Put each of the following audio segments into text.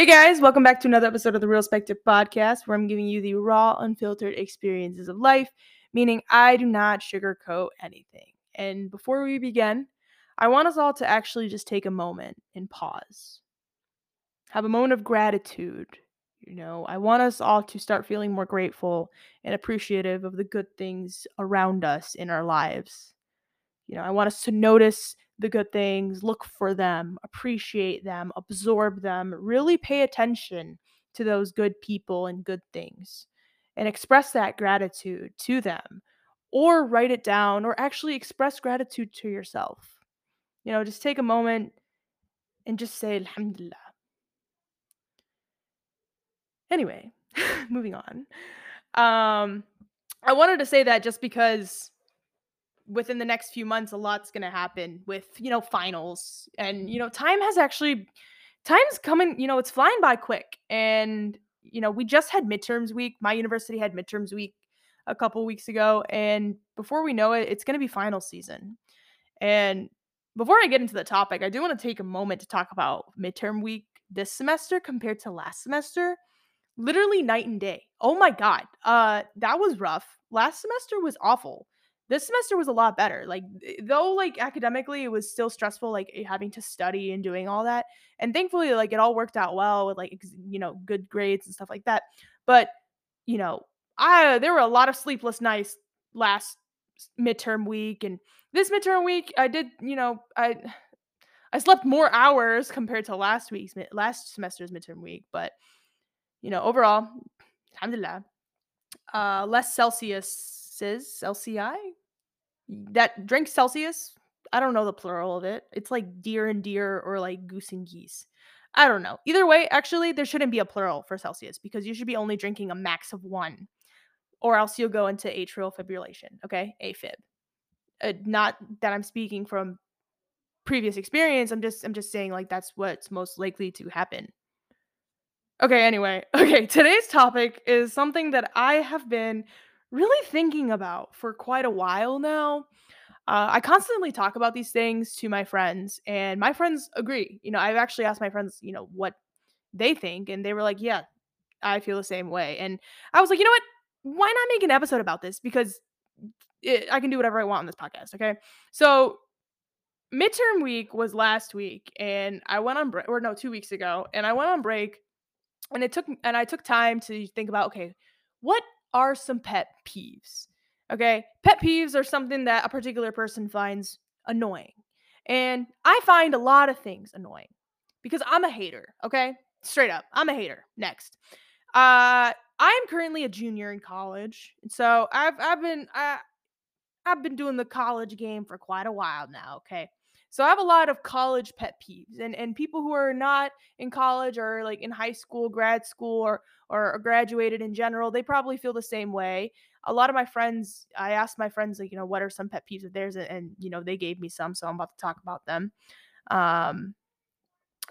Hey guys, welcome back to another episode of the Real Spectre podcast where I'm giving you the raw, unfiltered experiences of life, meaning I do not sugarcoat anything. And before we begin, I want us all to actually just take a moment and pause. Have a moment of gratitude. You know, I want us all to start feeling more grateful and appreciative of the good things around us in our lives. You know, I want us to notice the good things, look for them, appreciate them, absorb them, really pay attention to those good people and good things and express that gratitude to them or write it down or actually express gratitude to yourself. You know, just take a moment and just say Alhamdulillah. Anyway, moving on. Um, I wanted to say that just because within the next few months a lot's going to happen with you know finals and you know time has actually time's coming you know it's flying by quick and you know we just had midterms week my university had midterms week a couple weeks ago and before we know it it's going to be final season. And before i get into the topic i do want to take a moment to talk about midterm week this semester compared to last semester. Literally night and day. Oh my god uh that was rough. Last semester was awful this semester was a lot better. Like eh, though like academically it was still stressful like eh, having to study and doing all that. And thankfully like it all worked out well with like you know good grades and stuff like that. But you know, I there were a lot of sleepless nights last midterm week and this midterm week I did, you know, I I slept more hours compared to last week's last semester's midterm week, but you know, overall, alhamdulillah, uh less Celsius LCI that drink Celsius. I don't know the plural of it. It's like deer and deer or like goose and geese. I don't know. Either way, actually, there shouldn't be a plural for Celsius because you should be only drinking a max of one, or else you'll go into atrial fibrillation. Okay, AFib. Uh, not that I'm speaking from previous experience. I'm just I'm just saying like that's what's most likely to happen. Okay, anyway. Okay, today's topic is something that I have been really thinking about for quite a while now. Uh, I constantly talk about these things to my friends, and my friends agree. You know, I've actually asked my friends, you know, what they think, and they were like, "Yeah, I feel the same way." And I was like, "You know what? Why not make an episode about this? Because it, I can do whatever I want on this podcast." Okay, so midterm week was last week, and I went on break, or no, two weeks ago, and I went on break, and it took, and I took time to think about, okay, what are some pet peeves. Okay. Pet peeves are something that a particular person finds annoying. And I find a lot of things annoying because I'm a hater. Okay. Straight up. I'm a hater. Next. Uh, I am currently a junior in college. So I've, I've been, I, I've been doing the college game for quite a while now. Okay. So I have a lot of college pet peeves and, and people who are not in college or like in high school, grad school, or, or graduated in general, they probably feel the same way. A lot of my friends, I asked my friends, like, you know, what are some pet peeves of theirs? And, and you know, they gave me some. So I'm about to talk about them. Um,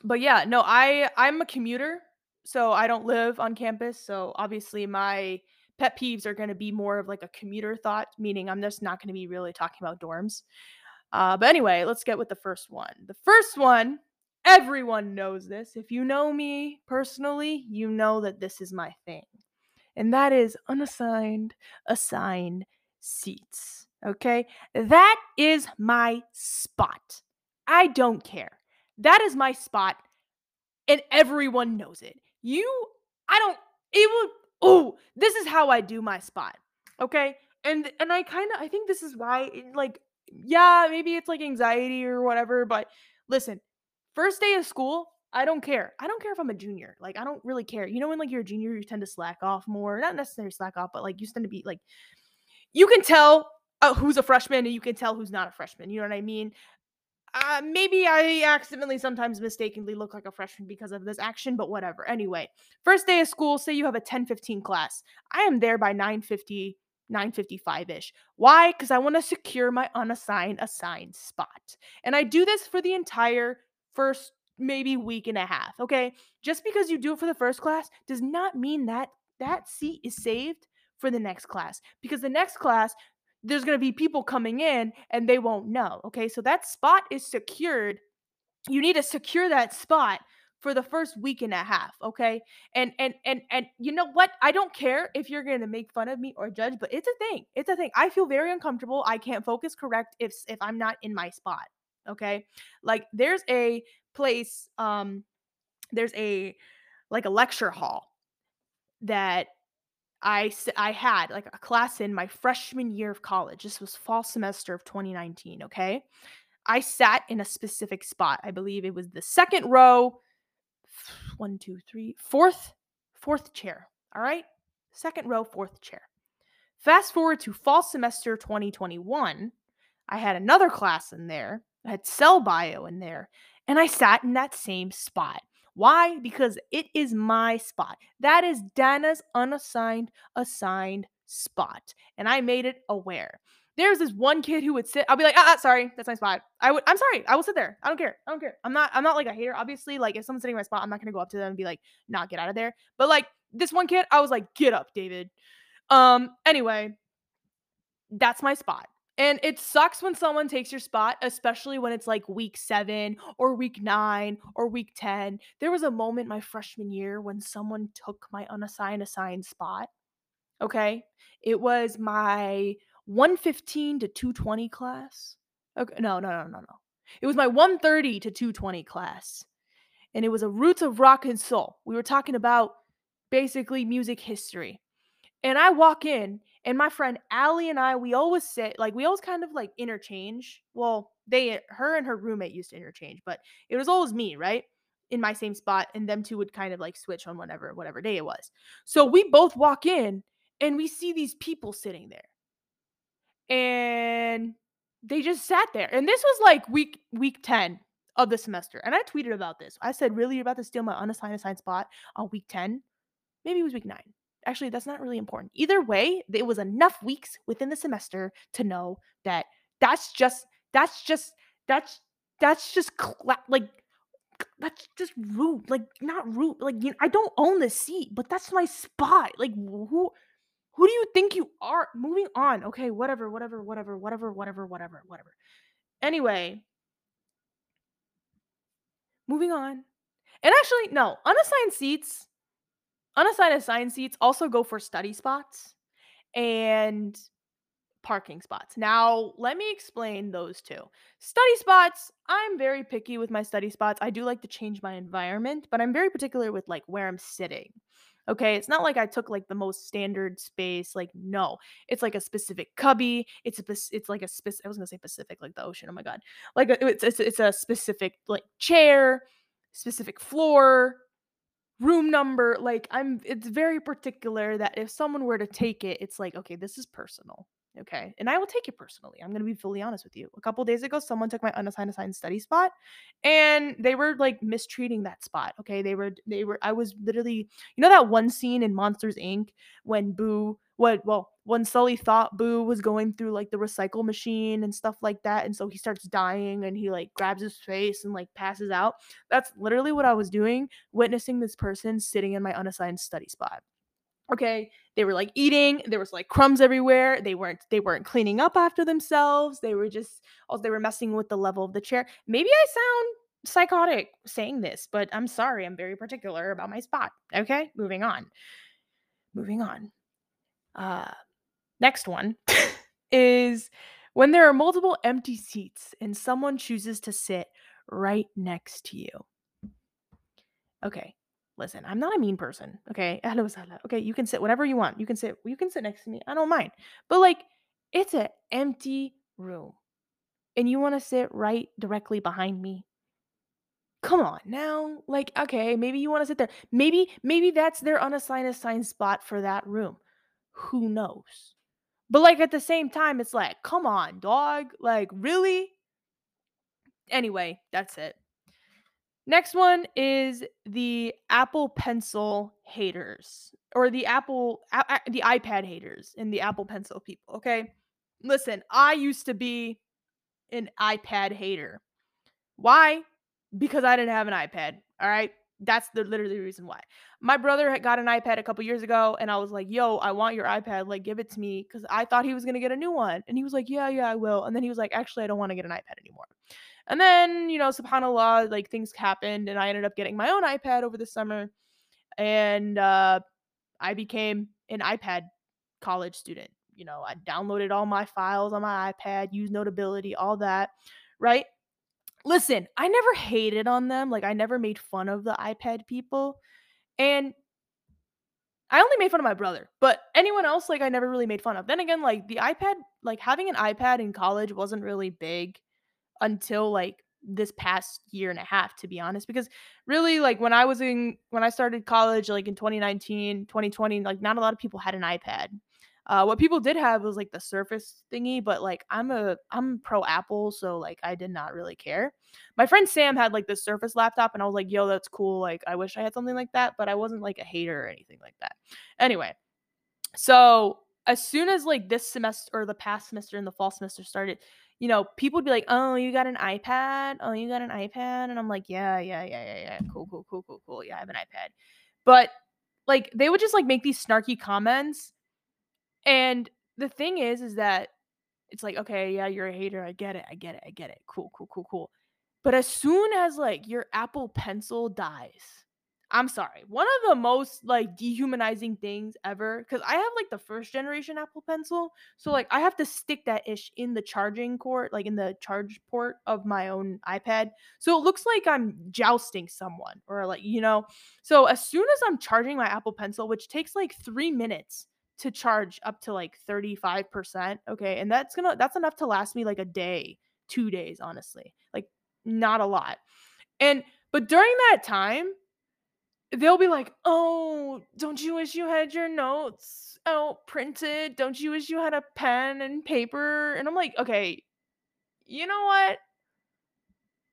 but yeah, no, I, I'm a commuter. So I don't live on campus. So obviously my pet peeves are going to be more of like a commuter thought, meaning I'm just not going to be really talking about dorms. Uh, but anyway, let's get with the first one. The first one, everyone knows this. If you know me personally, you know that this is my thing. And that is unassigned, assigned seats. Okay? That is my spot. I don't care. That is my spot. And everyone knows it. You, I don't, it will, oh, this is how I do my spot. Okay? And and I kind of I think this is why like yeah, maybe it's like anxiety or whatever, but listen, first day of school, I don't care. I don't care if I'm a junior. Like, I don't really care. You know, when like you're a junior, you tend to slack off more. Not necessarily slack off, but like you tend to be like, you can tell uh, who's a freshman and you can tell who's not a freshman. You know what I mean? Uh, maybe I accidentally sometimes mistakenly look like a freshman because of this action, but whatever. Anyway, first day of school, say you have a 10 15 class. I am there by 9 50 955 ish. Why? Because I want to secure my unassigned assigned spot. And I do this for the entire first maybe week and a half. Okay. Just because you do it for the first class does not mean that that seat is saved for the next class because the next class there's going to be people coming in and they won't know. Okay. So that spot is secured. You need to secure that spot for the first week and a half, okay? And and and and you know what? I don't care if you're to make fun of me or judge, but it's a thing. It's a thing. I feel very uncomfortable. I can't focus correct if if I'm not in my spot, okay? Like there's a place um there's a like a lecture hall that I I had like a class in my freshman year of college. This was fall semester of 2019, okay? I sat in a specific spot. I believe it was the second row, one, two, three, fourth, fourth chair. All right. Second row, fourth chair. Fast forward to fall semester 2021. I had another class in there. I had cell bio in there. And I sat in that same spot. Why? Because it is my spot. That is Dana's unassigned, assigned spot. And I made it aware. There's this one kid who would sit. I'll be like, ah, ah, sorry, that's my spot. I would. I'm sorry. I will sit there. I don't care. I don't care. I'm not. I'm not like a hater. Obviously, like if someone's sitting in my spot, I'm not gonna go up to them and be like, "Not get out of there." But like this one kid, I was like, "Get up, David." Um. Anyway, that's my spot. And it sucks when someone takes your spot, especially when it's like week seven or week nine or week 10. There was a moment my freshman year when someone took my unassigned assigned spot. Okay. It was my 115 to 220 class. Okay, no, no, no, no, no. It was my 130 to 220 class. And it was a roots of rock and soul. We were talking about basically music history. And I walk in, and my friend Allie and I, we always sit like we always kind of like interchange. Well, they her and her roommate used to interchange, but it was always me, right? In my same spot, and them two would kind of like switch on whatever, whatever day it was. So we both walk in and we see these people sitting there and they just sat there. And this was like week week 10 of the semester. And I tweeted about this. I said, really, you're about to steal my unassigned assigned spot on week 10? Maybe it was week nine. Actually, that's not really important. Either way, it was enough weeks within the semester to know that that's just that's just that's that's just cla- like that's just rude. Like not rude. Like you know, I don't own the seat, but that's my spot. Like who who do you think you are? Moving on. Okay, whatever, whatever, whatever, whatever, whatever, whatever, whatever. Anyway, moving on. And actually, no, unassigned seats, unassigned assigned seats also go for study spots and parking spots. Now, let me explain those two. Study spots, I'm very picky with my study spots. I do like to change my environment, but I'm very particular with like where I'm sitting. Okay, it's not like I took like the most standard space. Like no, it's like a specific cubby. It's a it's like a specific. I was gonna say Pacific, like the ocean. Oh my god, like a, it's, it's it's a specific like chair, specific floor, room number. Like I'm. It's very particular that if someone were to take it, it's like okay, this is personal. Okay. And I will take it personally. I'm going to be fully honest with you. A couple days ago, someone took my unassigned assigned study spot and they were like mistreating that spot. Okay. They were, they were, I was literally, you know, that one scene in Monsters Inc. when Boo, what, well, when Sully thought Boo was going through like the recycle machine and stuff like that. And so he starts dying and he like grabs his face and like passes out. That's literally what I was doing, witnessing this person sitting in my unassigned study spot okay they were like eating there was like crumbs everywhere they weren't they weren't cleaning up after themselves they were just oh they were messing with the level of the chair. Maybe i sound psychotic saying this but i'm sorry i'm very particular about my spot okay? Moving on. Moving on. Uh next one is when there are multiple empty seats and someone chooses to sit right next to you. Okay listen, I'm not a mean person. Okay. Okay. You can sit whatever you want. You can sit, you can sit next to me. I don't mind. But like, it's an empty room and you want to sit right directly behind me. Come on now. Like, okay, maybe you want to sit there. Maybe, maybe that's their unassigned assigned spot for that room. Who knows? But like at the same time, it's like, come on, dog. Like, really? Anyway, that's it. Next one is the Apple Pencil haters or the Apple a- the iPad haters and the Apple Pencil people, okay? Listen, I used to be an iPad hater. Why? Because I didn't have an iPad, all right? That's the literally the reason why. My brother had got an iPad a couple years ago, and I was like, "Yo, I want your iPad. Like, give it to me," because I thought he was gonna get a new one, and he was like, "Yeah, yeah, I will." And then he was like, "Actually, I don't want to get an iPad anymore." And then, you know, subhanAllah, like things happened and I ended up getting my own iPad over the summer. And uh, I became an iPad college student. You know, I downloaded all my files on my iPad, used Notability, all that, right? Listen, I never hated on them. Like, I never made fun of the iPad people. And I only made fun of my brother, but anyone else, like, I never really made fun of. Then again, like, the iPad, like, having an iPad in college wasn't really big until like this past year and a half to be honest because really like when i was in when i started college like in 2019 2020 like not a lot of people had an ipad. Uh, what people did have was like the surface thingy but like i'm a i'm pro apple so like i did not really care. My friend sam had like the surface laptop and i was like yo that's cool like i wish i had something like that but i wasn't like a hater or anything like that. Anyway so as soon as like this semester or the past semester and the fall semester started you know, people would be like, "Oh, you got an iPad? Oh, you got an iPad?" And I'm like, "Yeah, yeah, yeah, yeah, yeah. Cool, cool, cool, cool, cool. Yeah, I have an iPad." But like they would just like make these snarky comments. And the thing is is that it's like, "Okay, yeah, you're a hater. I get it. I get it. I get it. Cool, cool, cool, cool." But as soon as like your Apple Pencil dies, I'm sorry. One of the most like dehumanizing things ever cuz I have like the first generation Apple Pencil. So like I have to stick that ish in the charging cord, like in the charge port of my own iPad. So it looks like I'm jousting someone or like, you know. So as soon as I'm charging my Apple Pencil, which takes like 3 minutes to charge up to like 35%, okay? And that's going to that's enough to last me like a day, 2 days, honestly. Like not a lot. And but during that time, they'll be like, "Oh, don't you wish you had your notes out printed? Don't you wish you had a pen and paper?" And I'm like, "Okay, you know what?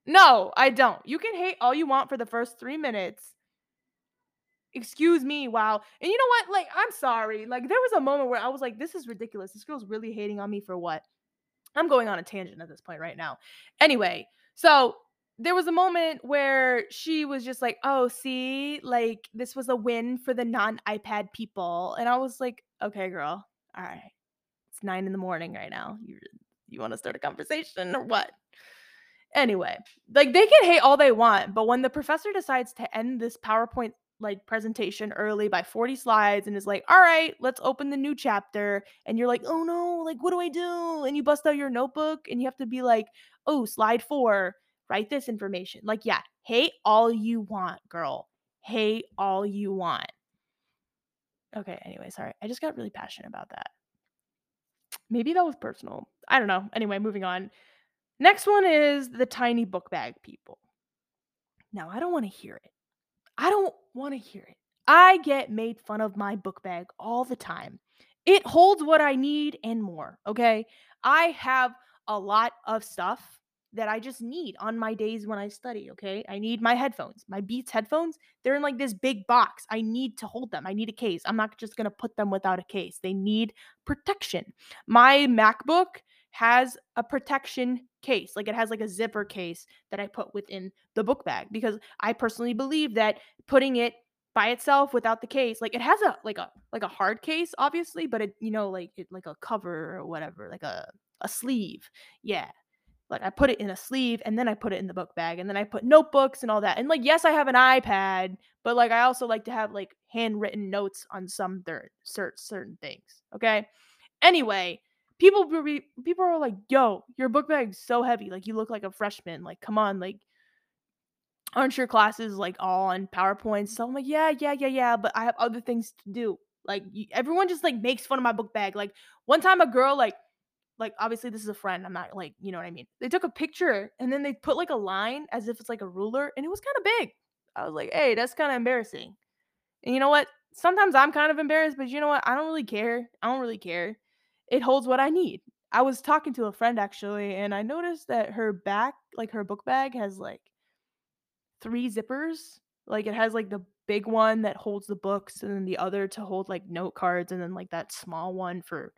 No, I don't. You can hate all you want for the first 3 minutes. Excuse me, wow. And you know what? Like, I'm sorry. Like, there was a moment where I was like, this is ridiculous. This girl's really hating on me for what? I'm going on a tangent at this point right now. Anyway, so there was a moment where she was just like, "Oh, see, like this was a win for the non-iPad people," and I was like, "Okay, girl, all right, it's nine in the morning right now. You you want to start a conversation or what?" Anyway, like they can hate all they want, but when the professor decides to end this PowerPoint like presentation early by 40 slides and is like, "All right, let's open the new chapter." And you're like, "Oh no, like what do I do?" And you bust out your notebook and you have to be like, "Oh, slide 4 write this information. Like, yeah, hate all you want, girl. Hate all you want. Okay, anyway, sorry. I just got really passionate about that. Maybe that was personal. I don't know. Anyway, moving on. Next one is the tiny book bag people. Now, I don't want to hear it. I don't want to hear it. I get made fun of my book bag all the time. It holds what I need and more, okay? I have a lot of stuff that I just need on my days when I study, okay? I need my headphones, my Beats headphones. They're in like this big box. I need to hold them. I need a case. I'm not just going to put them without a case. They need protection. My MacBook has a protection case. Like it has like a zipper case that I put within the book bag because I personally believe that putting it by itself without the case like it has a like a like a hard case obviously but it you know like it like a cover or whatever like a a sleeve yeah like I put it in a sleeve and then I put it in the book bag and then I put notebooks and all that. And like yes, I have an iPad, but like I also like to have like handwritten notes on some certain certain things. Okay. Anyway, people be, people are like, "Yo, your book bag's so heavy. Like you look like a freshman. Like come on, like aren't your classes like all on PowerPoint?" So I'm like, "Yeah, yeah, yeah, yeah, but I have other things to do." Like everyone just like makes fun of my book bag. Like one time a girl like like obviously this is a friend. I'm not like, you know what I mean? They took a picture and then they put like a line as if it's like a ruler and it was kind of big. I was like, "Hey, that's kind of embarrassing." And you know what? Sometimes I'm kind of embarrassed, but you know what? I don't really care. I don't really care. It holds what I need. I was talking to a friend actually and I noticed that her back, like her book bag has like three zippers. Like it has like the big one that holds the books and then the other to hold like note cards and then like that small one for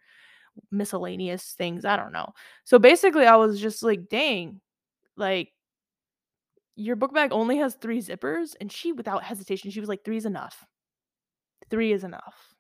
miscellaneous things. I don't know. So basically, I was just like, dang, like your book bag only has three zippers. And she, without hesitation, she was like, three is enough. Three is enough.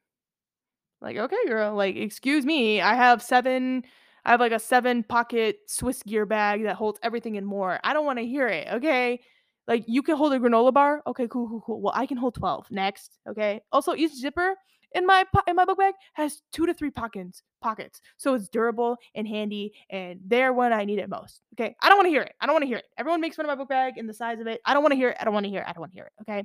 Like, okay, girl, like, excuse me. I have seven, I have like a seven pocket Swiss gear bag that holds everything and more. I don't want to hear it. Okay. Like you can hold a granola bar. Okay, cool, cool, cool. Well, I can hold 12. Next. Okay. Also, each zipper in my in my book bag has two to three pockets pockets. So it's durable and handy and there when I need it most. Okay. I don't want to hear it. I don't want to hear it. Everyone makes fun of my book bag and the size of it. I don't want to hear it. I don't want to hear it. I don't want to hear it. Okay.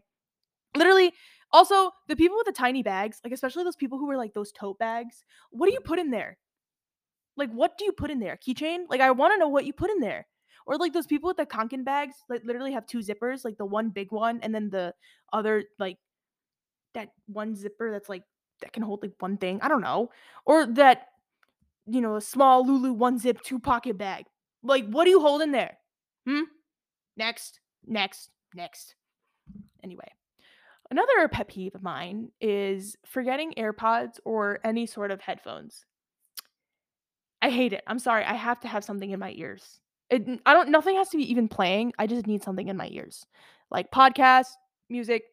Literally, also the people with the tiny bags, like especially those people who wear like those tote bags, what do you put in there? Like, what do you put in there? Keychain? Like, I want to know what you put in there. Or like those people with the Kanken bags, like literally have two zippers, like the one big one and then the other like that one zipper that's like that can hold like one thing. I don't know. Or that you know, a small Lulu one zip two pocket bag. Like, what do you hold in there? Hmm. Next, next, next. Anyway, another pet peeve of mine is forgetting AirPods or any sort of headphones. I hate it. I'm sorry. I have to have something in my ears. It, I don't. Nothing has to be even playing. I just need something in my ears, like podcasts, music.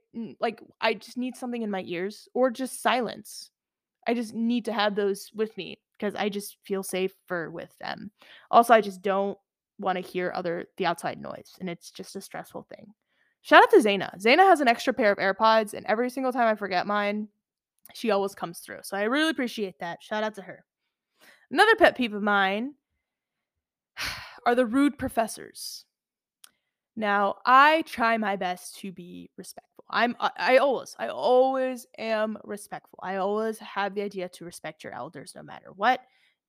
Like I just need something in my ears, or just silence. I just need to have those with me because I just feel safer with them. Also, I just don't want to hear other the outside noise, and it's just a stressful thing. Shout out to Zaina. Zaina has an extra pair of AirPods, and every single time I forget mine, she always comes through. So I really appreciate that. Shout out to her. Another pet peeve of mine are the rude professors. Now, I try my best to be respectful. I'm I, always I always am respectful. I always have the idea to respect your elders no matter what.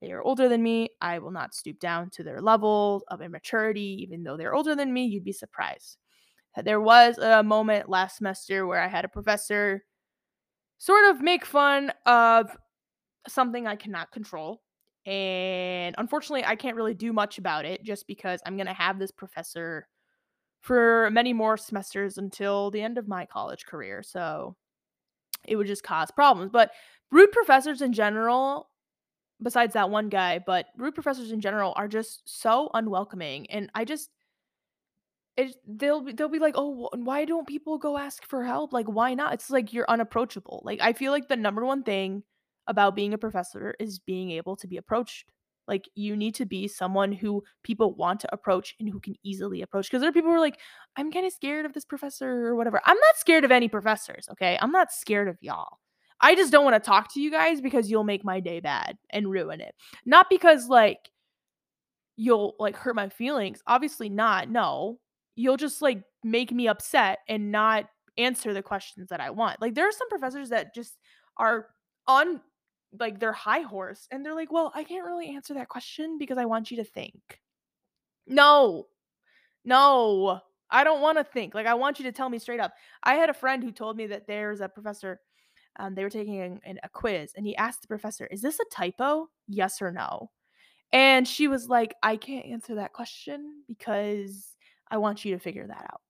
They are older than me. I will not stoop down to their level of immaturity even though they're older than me. You'd be surprised. There was a moment last semester where I had a professor sort of make fun of something I cannot control and unfortunately, I can't really do much about it just because I'm going to have this professor for many more semesters until the end of my college career. So it would just cause problems. But rude professors in general, besides that one guy, but rude professors in general are just so unwelcoming. And I just, it, they'll be, they'll be like, oh, why don't people go ask for help? Like, why not? It's like you're unapproachable. Like, I feel like the number one thing about being a professor is being able to be approached. Like you need to be someone who people want to approach and who can easily approach. Because there are people who are like, I'm kind of scared of this professor or whatever. I'm not scared of any professors, okay? I'm not scared of y'all. I just don't want to talk to you guys because you'll make my day bad and ruin it. Not because like you'll like hurt my feelings. Obviously not. No. You'll just like make me upset and not answer the questions that I want. Like there are some professors that just are on like their high horse and they're like, "Well, I can't really answer that question because I want you to think." No. No. I don't want to think. Like I want you to tell me straight up. I had a friend who told me that there's a professor um, they were taking a, a quiz and he asked the professor, "Is this a typo? Yes or no?" And she was like, "I can't answer that question because I want you to figure that out."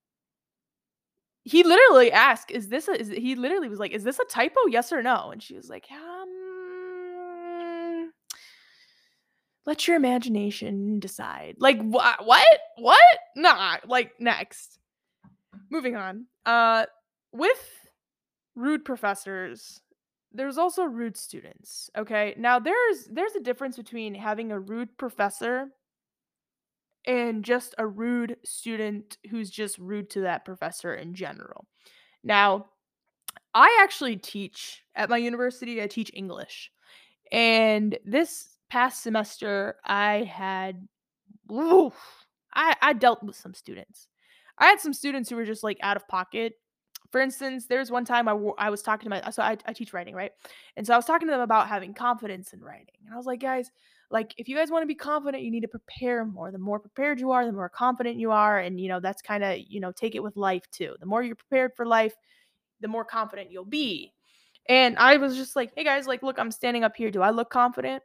He literally asked, "Is this a?" Is, he literally was like, "Is this a typo? Yes or no?" And she was like, "Um, let your imagination decide. Like wh- what? What? Nah, like next. Moving on. Uh with rude professors, there's also rude students, okay? Now there's there's a difference between having a rude professor and just a rude student who's just rude to that professor in general. Now, I actually teach at my university, I teach English. And this past semester, I had, oof, I, I dealt with some students. I had some students who were just like out of pocket. For instance, there's one time I, I was talking to my, so I, I teach writing, right? And so I was talking to them about having confidence in writing. And I was like, guys, like if you guys want to be confident, you need to prepare more. The more prepared you are, the more confident you are. And, you know, that's kind of, you know, take it with life too. The more you're prepared for life, the more confident you'll be. And I was just like, hey guys, like, look, I'm standing up here. Do I look confident?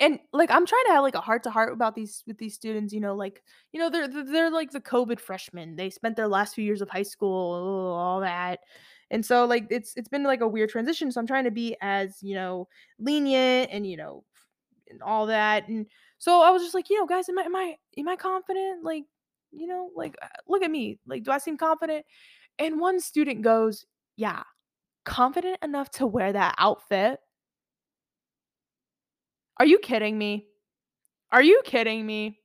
And like i'm trying to have like a heart to heart about these with these students you know like you know they're they're like the covid freshmen. They spent their last few years of high school all that. And so like it's it's been like a weird transition. So i'm trying to be as you know lenient and you know and all that. And so i was just like you know guys am i am i am i confident? Like you know like uh, look at me. Like do i seem confident? And one student goes yeah confident enough to wear that outfit are you kidding me? Are you kidding me?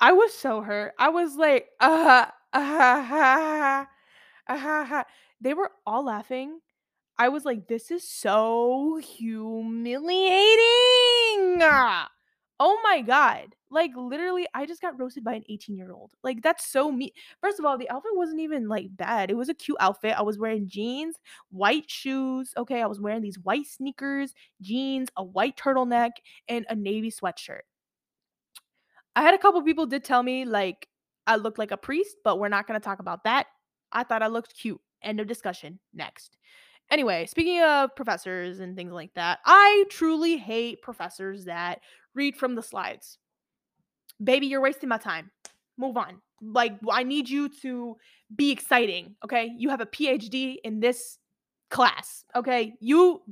I was so hurt. I was like, uh, uh, uh, they were all laughing. I was like, this is so humiliating. Oh my god. Like literally I just got roasted by an 18-year-old. Like that's so me. First of all, the outfit wasn't even like bad. It was a cute outfit. I was wearing jeans, white shoes. Okay, I was wearing these white sneakers, jeans, a white turtleneck, and a navy sweatshirt. I had a couple people did tell me like I looked like a priest, but we're not going to talk about that. I thought I looked cute. End of discussion. Next. Anyway, speaking of professors and things like that, I truly hate professors that read from the slides. Baby, you're wasting my time. Move on. Like, I need you to be exciting, okay? You have a PhD in this class, okay? You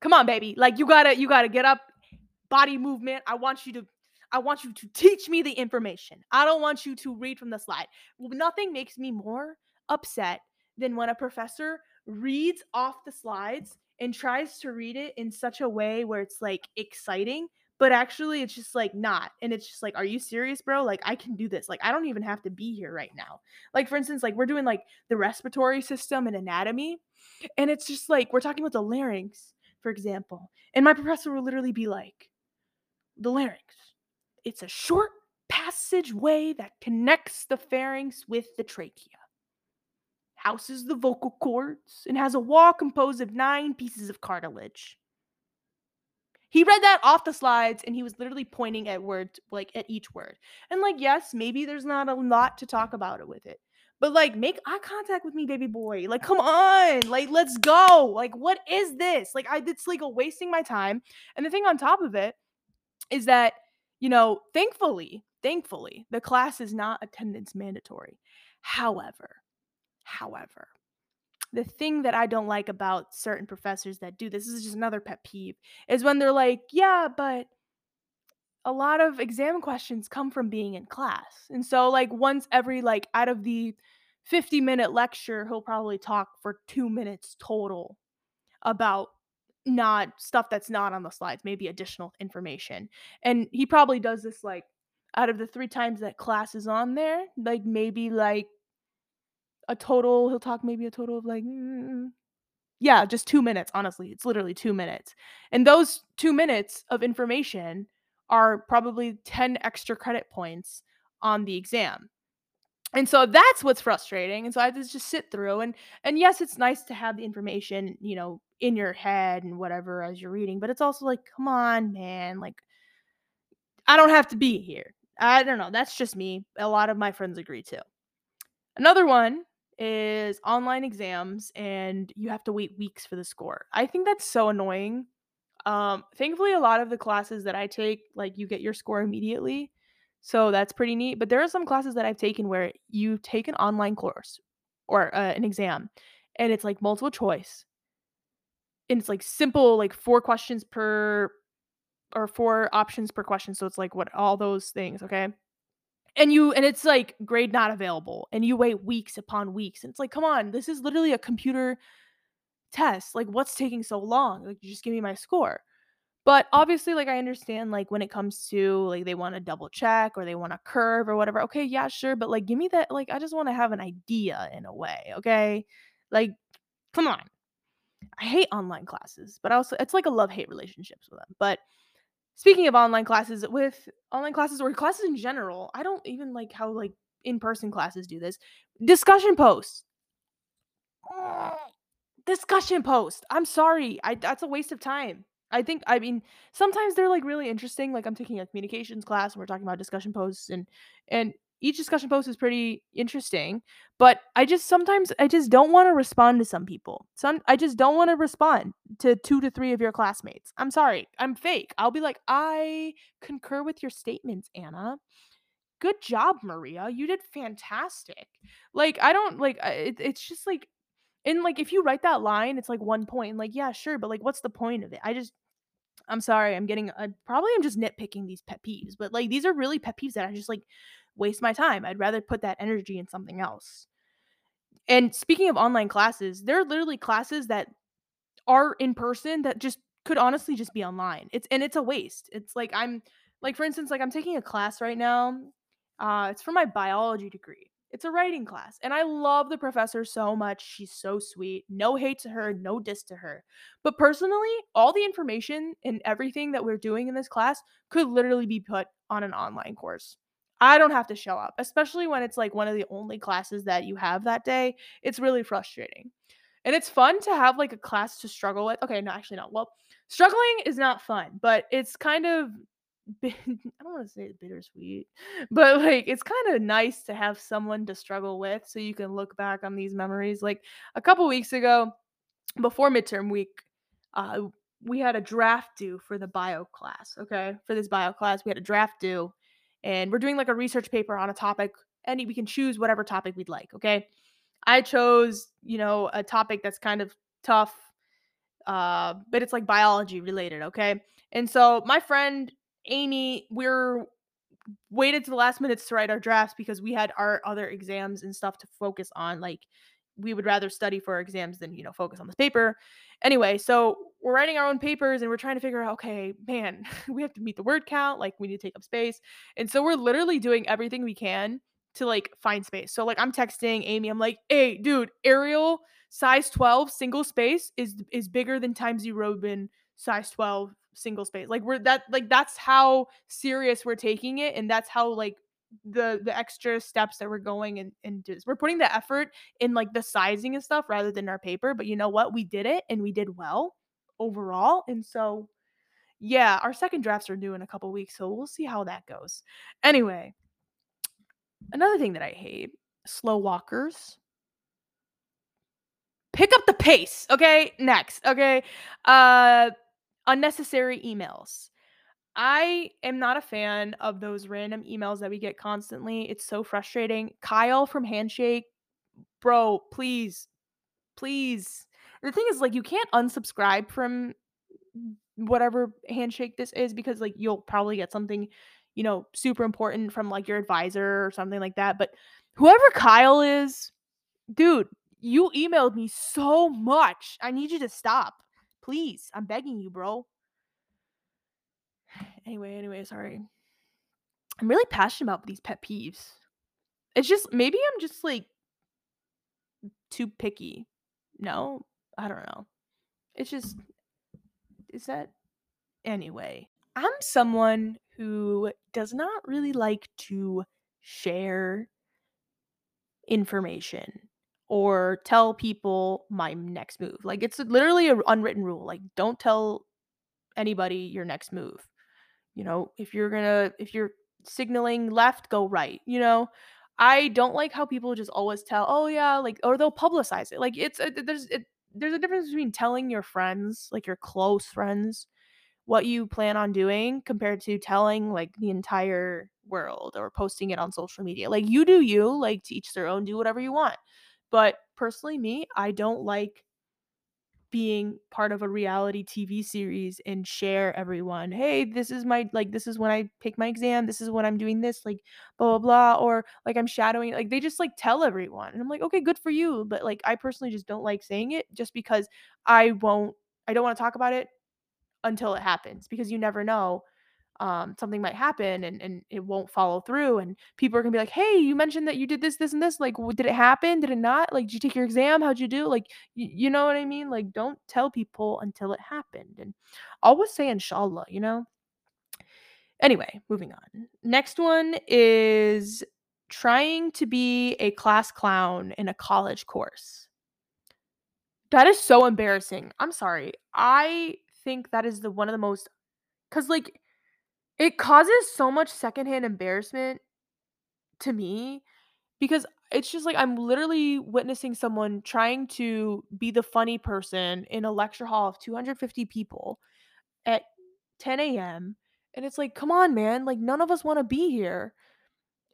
come on, baby. Like you got to you got to get up body movement. I want you to I want you to teach me the information. I don't want you to read from the slide. Nothing makes me more upset than when a professor reads off the slides and tries to read it in such a way where it's like exciting, but actually it's just like not. And it's just like, are you serious, bro? Like, I can do this. Like, I don't even have to be here right now. Like, for instance, like we're doing like the respiratory system and anatomy, and it's just like we're talking about the larynx, for example. And my professor will literally be like, the larynx it's a short passageway that connects the pharynx with the trachea, houses the vocal cords, and has a wall composed of nine pieces of cartilage. He read that off the slides and he was literally pointing at words, like at each word. And like, yes, maybe there's not a lot to talk about it with it. But like, make eye contact with me, baby boy. Like, come on. Like, let's go. Like, what is this? Like, I it's like a wasting my time. And the thing on top of it is that you know, thankfully, thankfully, the class is not attendance mandatory. However, however, the thing that I don't like about certain professors that do this, this is just another pet peeve, is when they're like, yeah, but a lot of exam questions come from being in class. And so like once every like out of the 50 minute lecture, he'll probably talk for 2 minutes total about not stuff that's not on the slides, maybe additional information. And he probably does this like out of the three times that class is on there, like maybe like a total, he'll talk maybe a total of like, mm, yeah, just two minutes, honestly. It's literally two minutes. And those two minutes of information are probably 10 extra credit points on the exam. And so that's what's frustrating. And so I have to just sit through and and yes, it's nice to have the information, you know, in your head and whatever as you're reading, but it's also like, come on, man, like I don't have to be here. I don't know. That's just me. A lot of my friends agree too. Another one is online exams and you have to wait weeks for the score. I think that's so annoying. Um thankfully a lot of the classes that I take like you get your score immediately. So that's pretty neat, but there are some classes that I've taken where you take an online course or uh, an exam and it's like multiple choice and it's like simple, like four questions per or four options per question. So it's like what all those things, okay? And you and it's like grade not available, and you wait weeks upon weeks, and it's like, come on, this is literally a computer test. Like, what's taking so long? Like, just give me my score. But obviously, like I understand, like when it comes to like they want to double check or they want a curve or whatever. Okay, yeah, sure, but like give me that. Like I just want to have an idea in a way. Okay, like come on. I hate online classes, but also it's like a love hate relationships with them. But speaking of online classes, with online classes or classes in general, I don't even like how like in person classes do this. Discussion posts. Discussion post. I'm sorry. I that's a waste of time. I think I mean sometimes they're like really interesting. Like I'm taking a communications class and we're talking about discussion posts and and each discussion post is pretty interesting, but I just sometimes I just don't want to respond to some people. Some I just don't want to respond to 2 to 3 of your classmates. I'm sorry. I'm fake. I'll be like, "I concur with your statements, Anna." Good job, Maria. You did fantastic. Like I don't like it, it's just like and like if you write that line, it's like one point. Like, yeah, sure, but like what's the point of it? I just I'm sorry, I'm getting I probably I'm just nitpicking these pet peeves, but like these are really pet peeves that I just like waste my time. I'd rather put that energy in something else. And speaking of online classes, there are literally classes that are in person that just could honestly just be online. It's and it's a waste. It's like I'm Like, for instance, like, I'm taking a class right now, uh, it's for my biology degree. It's a writing class, and I love the professor so much, she's so sweet, no hate to her, no diss to her. But personally, all the information and everything that we're doing in this class could literally be put on an online course. I don't have to show up, especially when it's, like, one of the only classes that you have that day, it's really frustrating. And it's fun to have, like, a class to struggle with okay, no, actually not. Well, struggling is not fun, but it's kind of I don't wanna say it's bittersweet, but, like, it's kinda nice to have someone to struggle with so you can look back on these memories. Like, a couple weeks ago, before midterm week, uh, we had a draft due for the bio class, okay? For this bio class, we had a draft due, and we're doing, like, a research paper on a topic, any we can choose whatever topic we'd like, okay? I chose, you know, a topic that's kind of tough, uh, but it's, like, biology related, okay? And so my friend Amy, we're waited to the last minutes to write our drafts because we had our other exams and stuff to focus on, like, we would rather study for exams than, you know, focus on this paper. Anyway, so we're writing our own papers and we're trying to figure out, okay, man, we have to meet the word count, like, we need to take up space. And so we're literally doing everything we can to, like, find space. So, like, I'm texting Amy, I'm like, "Hey, dude, Arial size 12 single space is is bigger than Times New Roman size 12 single space." Like, we're that like, that's how serious we're taking it, and that's how, like, the the extra steps that we're going and and just we're putting the effort in, like, the sizing and stuff rather than our paper, but you know what? We did it, and we did well overall, and so, yeah, our second drafts are due in a couple weeks, so we'll see how that goes. Anyway another thing that I hate, slow walkers. Pick up the pace, okay? Next, okay? Uh, unnecessary emails. I am not a fan of those random emails that we get constantly. It's so frustrating. Kyle from Handshake, bro, please, please. The thing is, like, you can't unsubscribe from whatever Handshake this is because, like, you'll probably get something, you know, super important from, like, your advisor or something like that. But whoever Kyle is, dude, you emailed me so much. I need you to stop. Please. I'm begging you, bro. Anyway, anyway, sorry. I'm really passionate about these pet peeves. It's just maybe I'm just like too picky. No, I don't know. It's just is that anyway. I'm someone who does not really like to share information or tell people my next move. Like it's literally an unwritten rule. Like don't tell anybody your next move. You know, if you're going to if you're signaling left, go right, you know? I don't like how people just always tell, "Oh yeah," like or they'll publicize it. Like it's uh, it, there's it, there's a difference between telling your friends, like your close friends, what you plan on doing compared to telling like the entire world or posting it on social media. Like you do you, like to each their own, do whatever you want. But personally me, I don't like being part of a reality TV series and share everyone, "Hey, this is my like this is when I take my exam, this is when I'm doing this, like blah blah blah," or like I'm shadowing like they just like tell everyone. And I'm like, "Okay, good for you." But like I personally just don't like saying it just because I won't I don't want to talk about it until it happens because you never know um, something might happen and, and it won't follow through and people are gonna be like hey you mentioned that you did this this and this like did it happen? Did it not? Like did you take your exam? How'd you do? Like y- you know what i mean? Like don't tell people until it happened and always say inshallah you know? Anyway moving on. Next one is trying to be a class clown in a college course. That is so embarrassing. I'm sorry. I think that is the one of the most because like it causes so much secondhand embarrassment to me because it's just like I'm literally witnessing someone trying to be the funny person in a lecture hall of 250 people at 10 a.m. And it's like, come on, man. Like, none of us want to be here.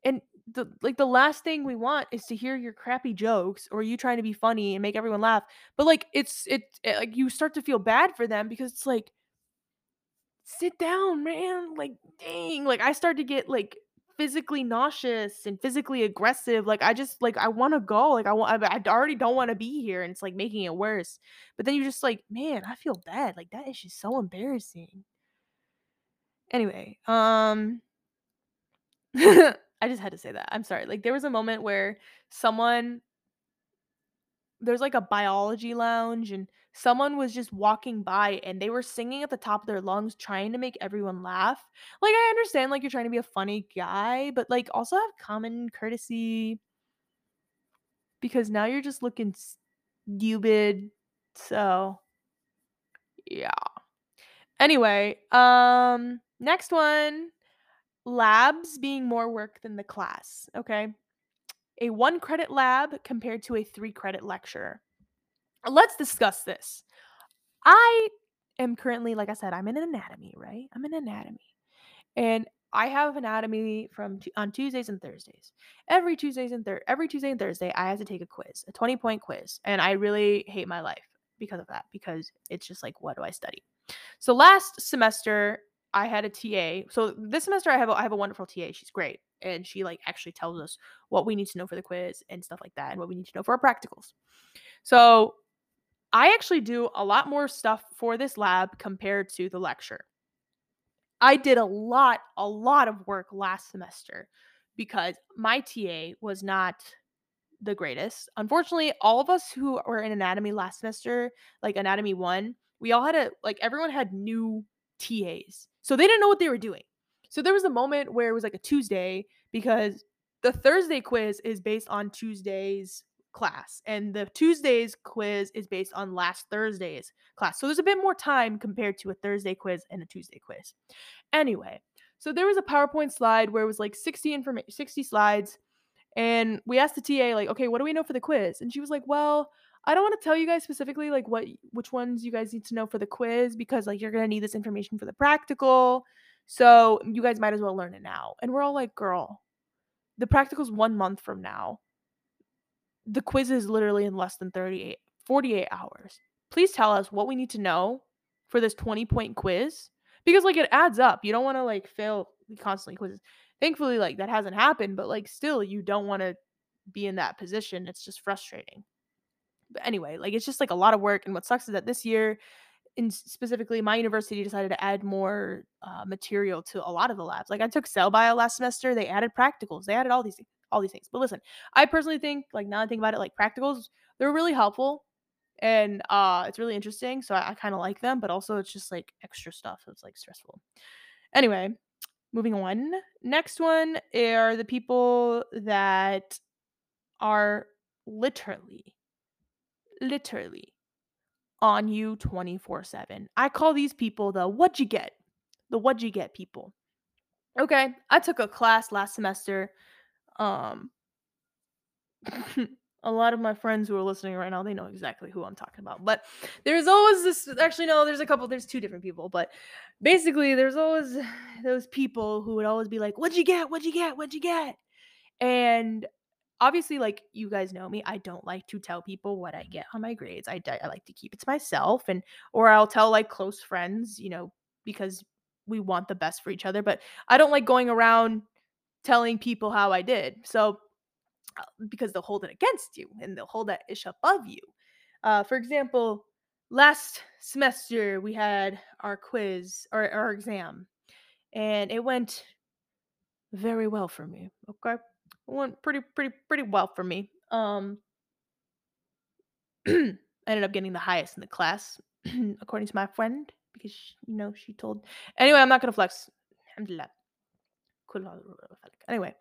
And the like the last thing we want is to hear your crappy jokes or you trying to be funny and make everyone laugh. But like it's it, it like you start to feel bad for them because it's like sit down, man. Like, dang. Like, I started to get like physically nauseous and physically aggressive. Like, I just like I want to go. Like, I want. I, I already don't want to be here, and it's like making it worse. But then you're just like, man, I feel bad. Like that is just so embarrassing. Anyway, um I just had to say that. I'm sorry. Like there was a moment where someone there's like a biology lounge and someone was just walking by and they were singing at the top of their lungs trying to make everyone laugh. Like I understand like you're trying to be a funny guy, but like also have common courtesy because now you're just looking stupid. So yeah. Anyway, um next one labs being more work than the class, okay? A 1 credit lab compared to a 3 credit lecture. Let's discuss this. I am currently like I said I'm in anatomy, right? I'm in anatomy. And I have anatomy from t- on Tuesdays and Thursdays. Every Tuesdays and thir- every Tuesday and Thursday I have to take a quiz, a 20 point quiz, and I really hate my life because of that because it's just like what do I study? So last semester I had a TA. So this semester I have a, I have a wonderful TA. She's great and she like actually tells us what we need to know for the quiz and stuff like that and what we need to know for our practicals. So I actually do a lot more stuff for this lab compared to the lecture. I did a lot, a lot of work last semester because my TA was not the greatest. Unfortunately, all of us who were in anatomy last semester, like anatomy one, we all had a like everyone had new TAs. So they didn't know what they were doing. So there was a moment where it was like a Tuesday because the Thursday quiz is based on Tuesday's class and the Tuesday's quiz is based on last Thursday's class. So there's a bit more time compared to a Thursday quiz and a Tuesday quiz. Anyway, so there was a PowerPoint slide where it was like 60 information 60 slides and we asked the TA like, "Okay, what do we know for the quiz?" And she was like, "Well, I don't want to tell you guys specifically like what which ones you guys need to know for the quiz because like you're going to need this information for the practical. So, you guys might as well learn it now." And we're all like, "Girl, the practical's 1 month from now. The quiz is literally in less than 38 48 hours. Please tell us what we need to know for this 20 point quiz because like it adds up. You don't want to like fail constantly quizzes. Thankfully, like that hasn't happened, but like still, you don't want to be in that position. It's just frustrating. But anyway, like it's just like a lot of work. And what sucks is that this year, in specifically my university decided to add more uh, material to a lot of the labs. Like I took cell bio last semester, they added practicals, they added all these all these things. But listen, I personally think like now I think about it, like practicals, they're really helpful and uh it's really interesting. So I, I kind of like them, but also it's just like extra stuff. So it's like stressful. Anyway, moving on. Next one are the people that are literally, literally on you 24 7. I call these people the what'd you get? The what'd you get people. Okay, I took a class last semester. Um, a lot of my friends who are listening right now, they know exactly who I'm talking about. But there's always this actually no, there's a couple, there's two different people, but basically there's always those people who would always be like, What'd you get? What'd you get? What'd you get? And obviously, like you guys know me, I don't like to tell people what I get on my grades. I, I like to keep it to myself and or I'll tell like close friends, you know, because we want the best for each other. But I don't like going around telling people how I did. So uh, because they'll hold it against you and they'll hold that ish above you. Uh, for example, last semester we had our quiz or our exam, and it went very well for me. Okay, went pretty, pretty, pretty well for me. Um, I ended up getting the highest in the class, according to my friend, because she, you know she told. Anyway, I'm not gonna flex. Alhamdulillah. Anyway,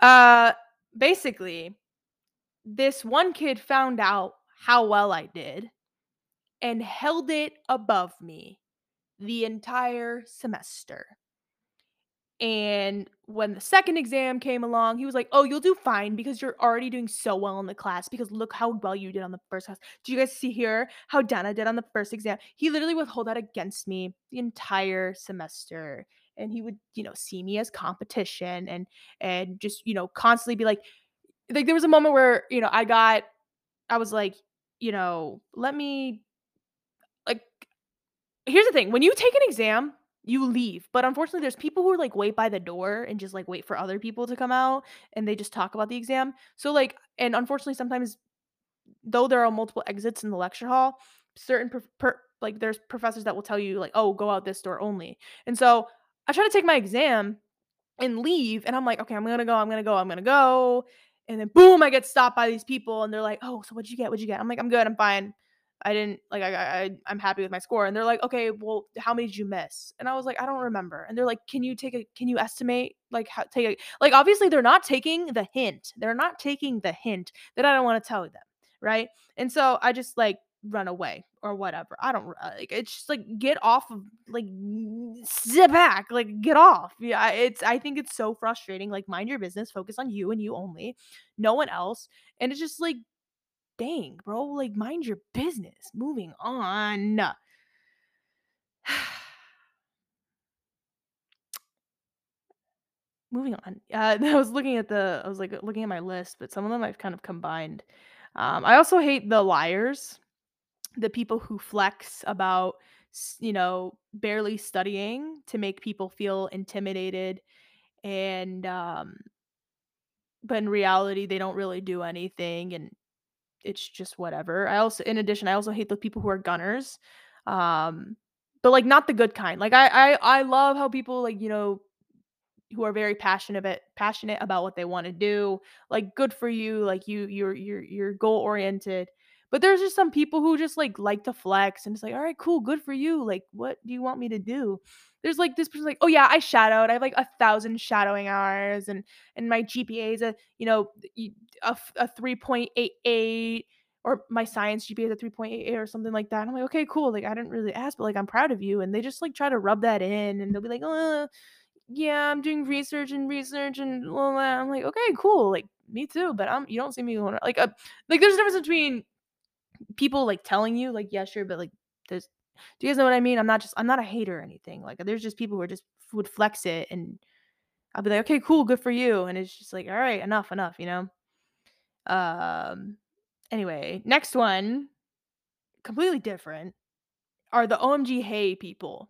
uh, basically, this one kid found out how well I did and held it above me the entire semester. And when the second exam came along, he was like, Oh, you'll do fine because you're already doing so well in the class. Because look how well you did on the first class. Do you guys see here how Dana did on the first exam? He literally would hold that against me the entire semester. And he would, you know, see me as competition and and just, you know, constantly be like, like there was a moment where, you know, I got I was like, you know, let me like here's the thing. When you take an exam, you leave. But unfortunately, there's people who are like wait by the door and just like wait for other people to come out and they just talk about the exam. So like, and unfortunately, sometimes though there are multiple exits in the lecture hall, certain per, per, like there's professors that will tell you like, oh, go out this door only. And so I try to take my exam and leave, and I'm like, "Okay, I'm gonna go, I'm gonna go, I'm gonna go," and then boom, I get stopped by these people, and they're like, "Oh, so what'd you get? What'd you get?" I'm like, "I'm good, I'm fine. I didn't like I I I'm happy with my score." And they're like, "Okay, well, how many did you miss?" And I was like, "I don't remember." And they're like, "Can you take a can you estimate like how take a like obviously they're not taking the hint. They're not taking the hint that I don't want to tell them, right? And so I just like run away or whatever. I don't uh, like it's just like get off of like sit back, like get off. Yeah, it's I think it's so frustrating. Like mind your business, focus on you and you only, no one else. And it's just like dang, bro, like mind your business. Moving on. Moving on. Uh, I was looking at the I was like looking at my list, but some of them I've kind of combined. Um, I also hate the liars, the people who flex about you know barely studying to make people feel intimidated and um but in reality they don't really do anything and it's just whatever. I also in addition, I also hate the people who are gunners. Um, but like not the good kind. Like I I I love how people like, you know, who are very passionate about passionate about what they want to do. Like good for you. Like you you're you're you're goal oriented. But there's just some people who just like like to flex and it's like, all right, cool, good for you. Like, what do you want me to do? There's like this person like, oh yeah, I shadowed. I have like a thousand shadowing hours and and my GPA is a you know a, a 3.88 or my science GPA is a 3.88 or something like that. And I'm like, okay, cool. Like I didn't really ask, but like I'm proud of you. And they just like try to rub that in and they'll be like, oh yeah, I'm doing research and research and all that. I'm like, okay, cool. Like me too, but I'm you don't see me going like uh, like there's a difference between people like telling you like yeah sure, but like there's do you guys know what I mean? I'm not just I'm not a hater or anything. Like there's just people who are just would flex it and I'll be like, okay, cool, good for you. And it's just like, all right, enough, enough, you know? Um anyway, next one, completely different, are the OMG hey people.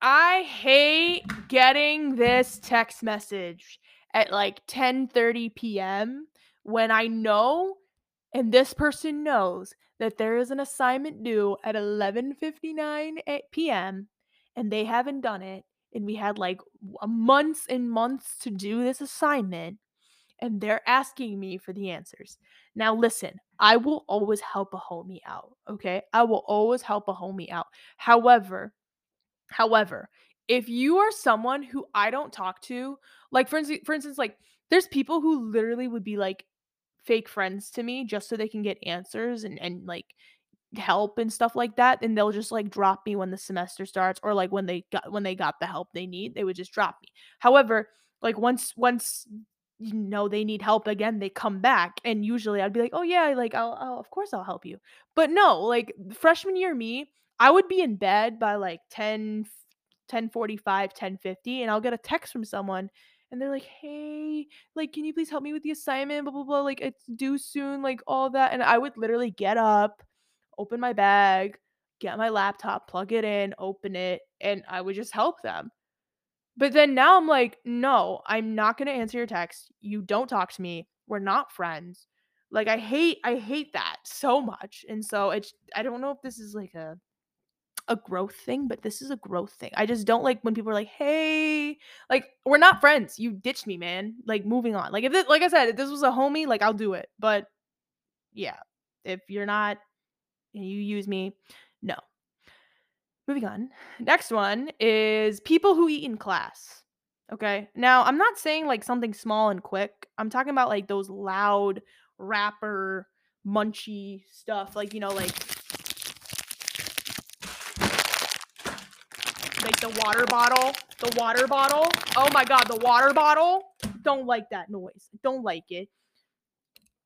I hate getting this text message at like 10:30 p.m. when I know and this person knows that there is an assignment due at 11:59 p.m. and they haven't done it and we had like months and months to do this assignment and they're asking me for the answers. Now listen, I will always help a homie out, okay? I will always help a homie out. However, However, if you are someone who I don't talk to, like for instance, for instance, like there's people who literally would be like fake friends to me just so they can get answers and and like help and stuff like that and they'll just like drop me when the semester starts or like when they got when they got the help they need they would just drop me. However like once once you know they need help again they come back and usually i'd be like oh yeah like I'll, I'll of course i'll help you. But no like freshman year me i would be in bed by like 10 1045 1050 and i'll get a text from someone and they're like hey like can you please help me with the assignment blah blah blah like it's due soon like all that and i would literally get up open my bag, get my laptop, plug it in, open it, and I would just help them. But then now I'm like, no, I'm not going to answer your text. You don't talk to me. We're not friends. Like I hate I hate that so much. And so it's I don't know if this is like a a growth thing, but this is a growth thing. I just don't like when people are like, "Hey, like we're not friends. You ditched me, man." Like moving on. Like if this, like I said, if this was a homie, like I'll do it. But yeah, if you're not and you use me. No. Moving on. Next one is people who eat in class. Okay. Now, I'm not saying like something small and quick. I'm talking about like those loud wrapper munchy stuff like you know like like the water bottle, the water bottle. Oh my god, the water bottle. Don't like that noise. Don't like it.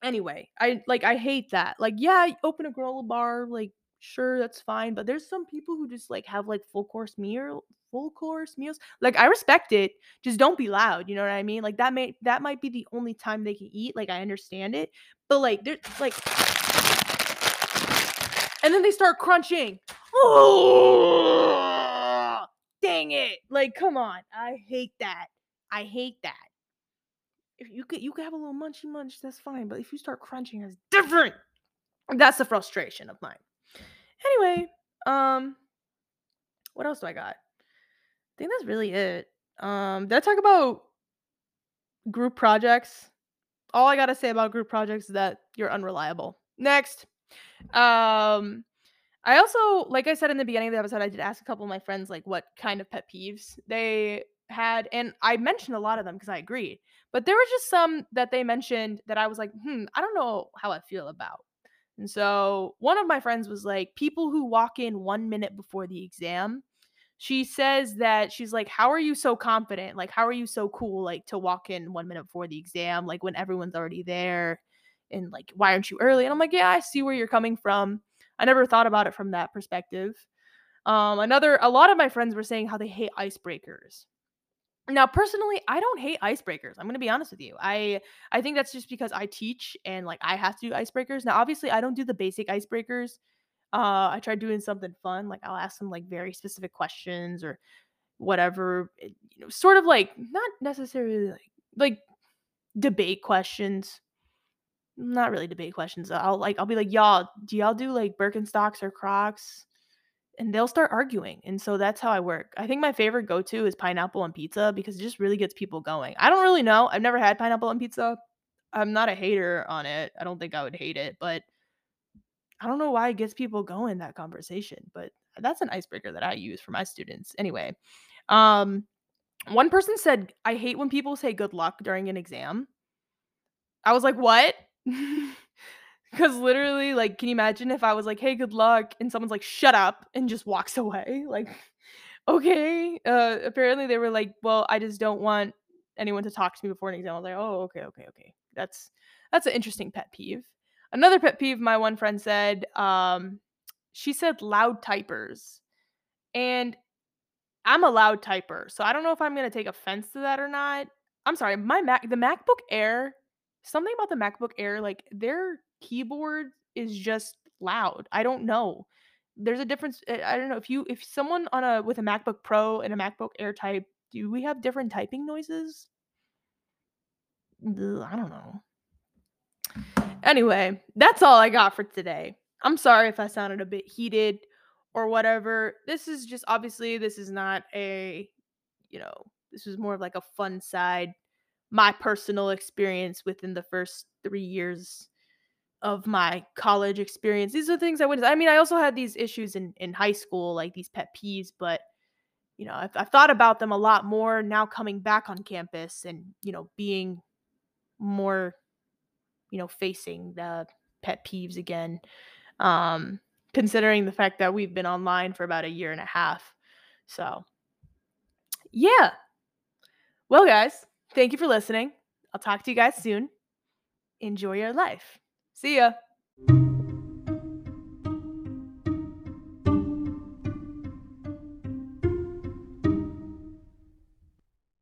Anyway, I like I hate that. Like, yeah, open a granola bar, like sure that's fine, but there's some people who just like have like full course meal full course meals. Like I respect it. Just don't be loud, you know what I mean? Like that may that might be the only time they can eat. Like I understand it. But like there's like and then they start crunching. Oh, dang it. Like come on. I hate that. I hate that if you could you could have a little munchy munch, that's fine. But if you start crunching, it's different. That's the frustration of mine. Anyway, um, what else do I got? I think that's really it. Um, did I talk about group projects? All I gotta say about group projects is that you're unreliable. Next. Um, I also, like I said in the beginning of the episode, I did ask a couple of my friends like what kind of pet peeves they had, and I mentioned a lot of them because I agreed. But there were just some that they mentioned that I was like, hmm, I don't know how I feel about. And so one of my friends was like, people who walk in one minute before the exam. She says that she's like, How are you so confident? Like, how are you so cool, like, to walk in one minute before the exam, like, when everyone's already there? And like, why aren't you early? And I'm like, Yeah, I see where you're coming from. I never thought about it from that perspective. Um, another, a lot of my friends were saying how they hate icebreakers. Now, personally, I don't hate icebreakers. I'm gonna be honest with you. I I think that's just because I teach and like I have to do icebreakers. Now, obviously, I don't do the basic icebreakers. Uh, I try doing something fun, like I'll ask them like very specific questions or whatever. eh, You know, sort of like not necessarily like like debate questions. Not really debate questions. I'll like I'll be like, y'all, do y'all do like Birkenstocks or Crocs? and they'll start arguing. And so that's how I work. I think my favorite go to is pineapple and pizza because it just really gets people going. I don't really know. I've never had pineapple and pizza. I'm not a hater on it. I don't think I would hate it, but I don't know why it gets people going that conversation. But that's an icebreaker that I use for my students. Anyway, um, one person said, I hate when people say good luck during an exam. I was like, what? Because literally, like, can you imagine if I was like, "Hey, good luck," and someone's like, "Shut up," and just walks away? Like, okay. Uh, apparently, they were like, "Well, I just don't want anyone to talk to me before an exam." I was like, "Oh, okay, okay, okay." That's that's an interesting pet peeve. Another pet peeve my one friend said, um, she said loud typers, and I'm a loud typer, so I don't know if I'm gonna take offense to that or not. I'm sorry, my Mac the MacBook Air, something about the MacBook Air, like their keyboard is just loud. I don't know. There's a difference. uh, I don't know if you if someone on a with a MacBook Pro and a MacBook Air type, do we have different typing noises? Ugh, I don't know. Anyway, that's all I got for today. I'm sorry if I sounded a bit heated or whatever. This is just obviously this is not a, you know, this was more of like a fun side, my personal experience within the first 3 years of my college experience. These are things I would I mean, I also had these issues in in high school, like these pet peeves, but you know, I've, I've thought about them a lot more now coming back on campus and, you know, being more you know, facing the pet peeves again. Um, considering the fact that we've been online for about a year and a half. So, yeah. Well, guys, thank you for listening. I'll talk to you guys soon. Enjoy your life. See ya.